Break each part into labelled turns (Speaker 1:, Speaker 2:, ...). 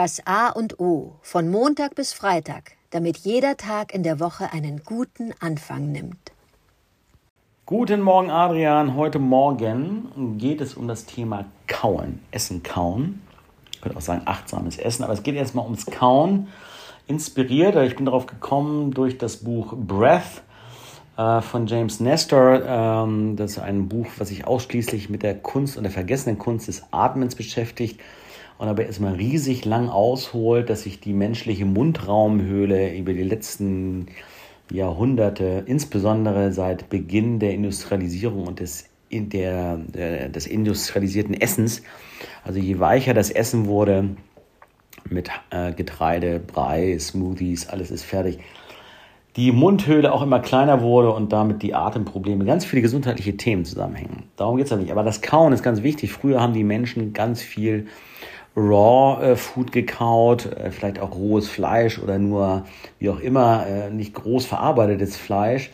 Speaker 1: Das A und O von Montag bis Freitag, damit jeder Tag in der Woche einen guten Anfang nimmt.
Speaker 2: Guten Morgen, Adrian. Heute Morgen geht es um das Thema Kauen, Essen, Kauen. Ich könnte auch sagen achtsames Essen, aber es geht jetzt mal ums Kauen. Inspiriert, ich bin darauf gekommen durch das Buch Breath äh, von James Nestor. Ähm, das ist ein Buch, was sich ausschließlich mit der Kunst und der vergessenen Kunst des Atmens beschäftigt und dabei erstmal riesig lang ausholt, dass sich die menschliche Mundraumhöhle über die letzten Jahrhunderte, insbesondere seit Beginn der Industrialisierung und des, in der, der, des industrialisierten Essens, also je weicher das Essen wurde, mit äh, Getreide, Brei, Smoothies, alles ist fertig, die Mundhöhle auch immer kleiner wurde und damit die Atemprobleme, ganz viele gesundheitliche Themen zusammenhängen. Darum geht es ja nicht. Aber das Kauen ist ganz wichtig. Früher haben die Menschen ganz viel Raw äh, Food gekaut, äh, vielleicht auch rohes Fleisch oder nur, wie auch immer, äh, nicht groß verarbeitetes Fleisch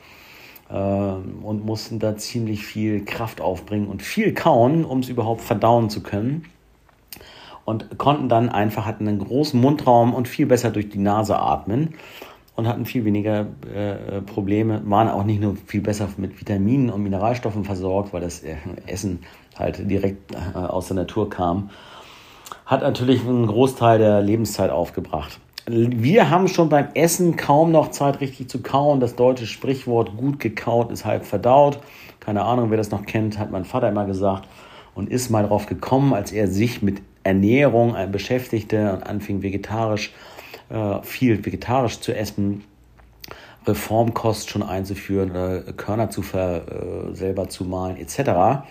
Speaker 2: äh, und mussten da ziemlich viel Kraft aufbringen und viel kauen, um es überhaupt verdauen zu können. Und konnten dann einfach, hatten einen großen Mundraum und viel besser durch die Nase atmen und hatten viel weniger äh, Probleme, waren auch nicht nur viel besser mit Vitaminen und Mineralstoffen versorgt, weil das Essen halt direkt äh, aus der Natur kam hat natürlich einen Großteil der Lebenszeit aufgebracht. Wir haben schon beim Essen kaum noch Zeit, richtig zu kauen. Das deutsche Sprichwort gut gekaut ist halb verdaut. Keine Ahnung, wer das noch kennt, hat mein Vater immer gesagt und ist mal drauf gekommen, als er sich mit Ernährung beschäftigte und anfing vegetarisch, äh, viel vegetarisch zu essen, Reformkost schon einzuführen oder Körner zu ver, äh, selber zu malen etc.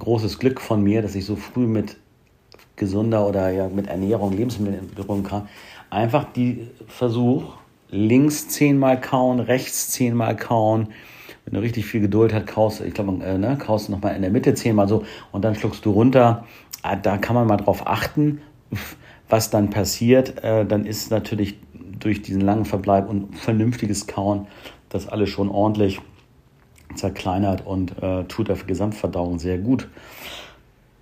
Speaker 2: Großes Glück von mir, dass ich so früh mit gesunder oder ja mit Ernährung, Lebensmitteln in Berührung kam, einfach die Versuch, links zehnmal kauen, rechts zehnmal kauen. Wenn du richtig viel Geduld hast, kaust, ich glaube, äh, ne, kaust nochmal in der Mitte zehnmal so und dann schluckst du runter. Ah, da kann man mal drauf achten, was dann passiert. Äh, dann ist natürlich durch diesen langen Verbleib und vernünftiges Kauen das alles schon ordentlich zerkleinert und äh, tut der Gesamtverdauung sehr gut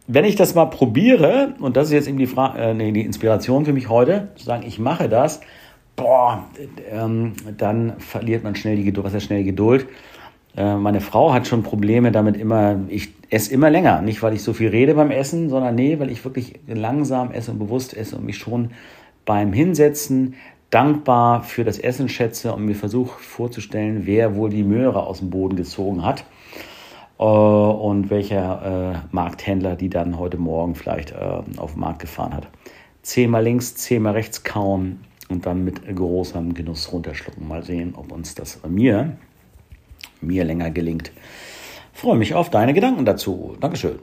Speaker 2: wenn ich das mal probiere, und das ist jetzt eben die, Frage, äh, nee, die Inspiration für mich heute, zu sagen, ich mache das, boah, ähm, dann verliert man schnell die Geduld, was schnell die Geduld. Äh, meine Frau hat schon Probleme damit immer, ich esse immer länger. Nicht, weil ich so viel rede beim Essen, sondern nee, weil ich wirklich langsam esse und bewusst esse und mich schon beim Hinsetzen dankbar für das Essen schätze und mir versuche vorzustellen, wer wohl die Möhre aus dem Boden gezogen hat und welcher äh, Markthändler die dann heute Morgen vielleicht äh, auf den Markt gefahren hat. Zehnmal links, zehnmal rechts kauen und dann mit großem Genuss runterschlucken. Mal sehen, ob uns das bei mir, mir länger gelingt. freue mich auf deine Gedanken dazu. Dankeschön.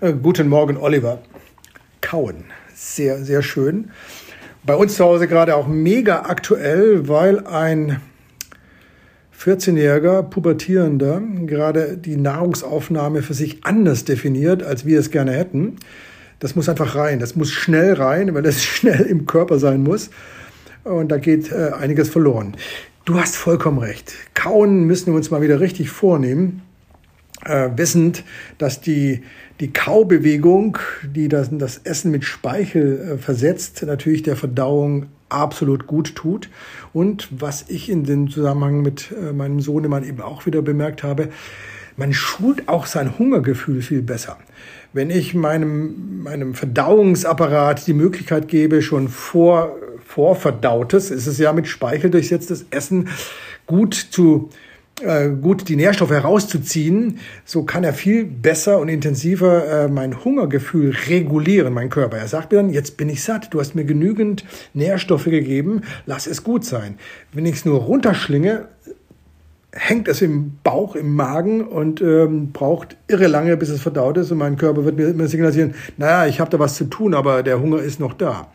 Speaker 3: Äh, guten Morgen, Oliver. Kauen. Sehr, sehr schön. Bei uns zu Hause gerade auch mega aktuell, weil ein 14-jähriger Pubertierender gerade die Nahrungsaufnahme für sich anders definiert, als wir es gerne hätten. Das muss einfach rein, das muss schnell rein, weil das schnell im Körper sein muss. Und da geht äh, einiges verloren. Du hast vollkommen recht. Kauen müssen wir uns mal wieder richtig vornehmen, äh, wissend, dass die, die Kaubewegung, die das, das Essen mit Speichel äh, versetzt, natürlich der Verdauung absolut gut tut. Und was ich in dem Zusammenhang mit äh, meinem Sohnemann eben auch wieder bemerkt habe, man schult auch sein Hungergefühl viel besser. Wenn ich meinem, meinem Verdauungsapparat die Möglichkeit gebe, schon vor, vorverdautes, ist es ja mit Speichel durchsetztes Essen gut zu äh, gut die Nährstoffe herauszuziehen, so kann er viel besser und intensiver äh, mein Hungergefühl regulieren, mein Körper. Er sagt mir dann, jetzt bin ich satt, du hast mir genügend Nährstoffe gegeben, lass es gut sein. Wenn ich es nur runterschlinge, hängt es im Bauch, im Magen und ähm, braucht irre lange, bis es verdaut ist und mein Körper wird mir signalisieren, naja, ich habe da was zu tun, aber der Hunger ist noch da.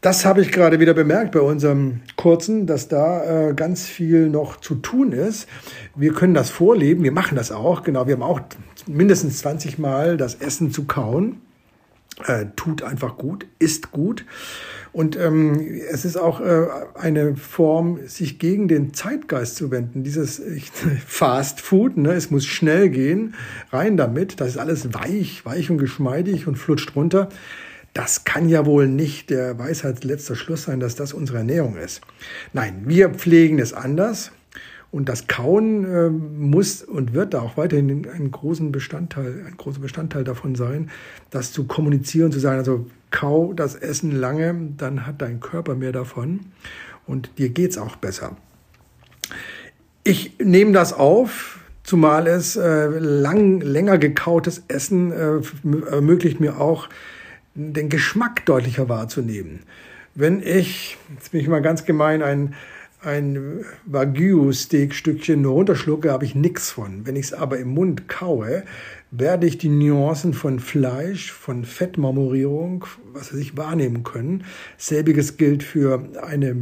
Speaker 3: Das habe ich gerade wieder bemerkt bei unserem kurzen, dass da äh, ganz viel noch zu tun ist. Wir können das vorleben, wir machen das auch. Genau, wir haben auch mindestens 20 Mal das Essen zu kauen. äh, tut einfach gut, ist gut. Und ähm, es ist auch äh, eine Form, sich gegen den Zeitgeist zu wenden. Dieses Fast Food, ne, es muss schnell gehen, rein damit. Das ist alles weich, weich und geschmeidig und flutscht runter. Das kann ja wohl nicht der Weisheit letzter Schluss sein, dass das unsere Ernährung ist. Nein, wir pflegen es anders. Und das Kauen äh, muss und wird da auch weiterhin ein großen Bestandteil, ein großer Bestandteil davon sein, das zu kommunizieren, zu sagen, also kau das Essen lange, dann hat dein Körper mehr davon und dir geht's auch besser. Ich nehme das auf, zumal es äh, lang, länger gekautes Essen äh, ermöglicht mir auch, den Geschmack deutlicher wahrzunehmen. Wenn ich, jetzt bin ich mal ganz gemein, ein ein Wagyu-Steak-Stückchen nur runterschlucke, habe ich nichts von. Wenn ich es aber im Mund kaue, werde ich die Nuancen von Fleisch, von Fettmarmorierung, was weiß ich, wahrnehmen können. Selbiges gilt für eine,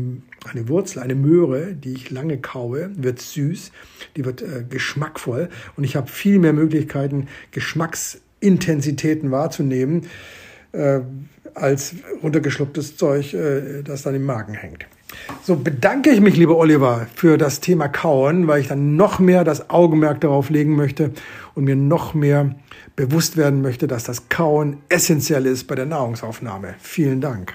Speaker 3: eine Wurzel, eine Möhre, die ich lange kaue, wird süß, die wird äh, geschmackvoll und ich habe viel mehr Möglichkeiten, Geschmacksintensitäten wahrzunehmen, äh, als runtergeschlucktes Zeug, äh, das dann im Magen hängt. So bedanke ich mich, lieber Oliver, für das Thema Kauen, weil ich dann noch mehr das Augenmerk darauf legen möchte und mir noch mehr bewusst werden möchte, dass das Kauen essentiell ist bei der Nahrungsaufnahme. Vielen Dank.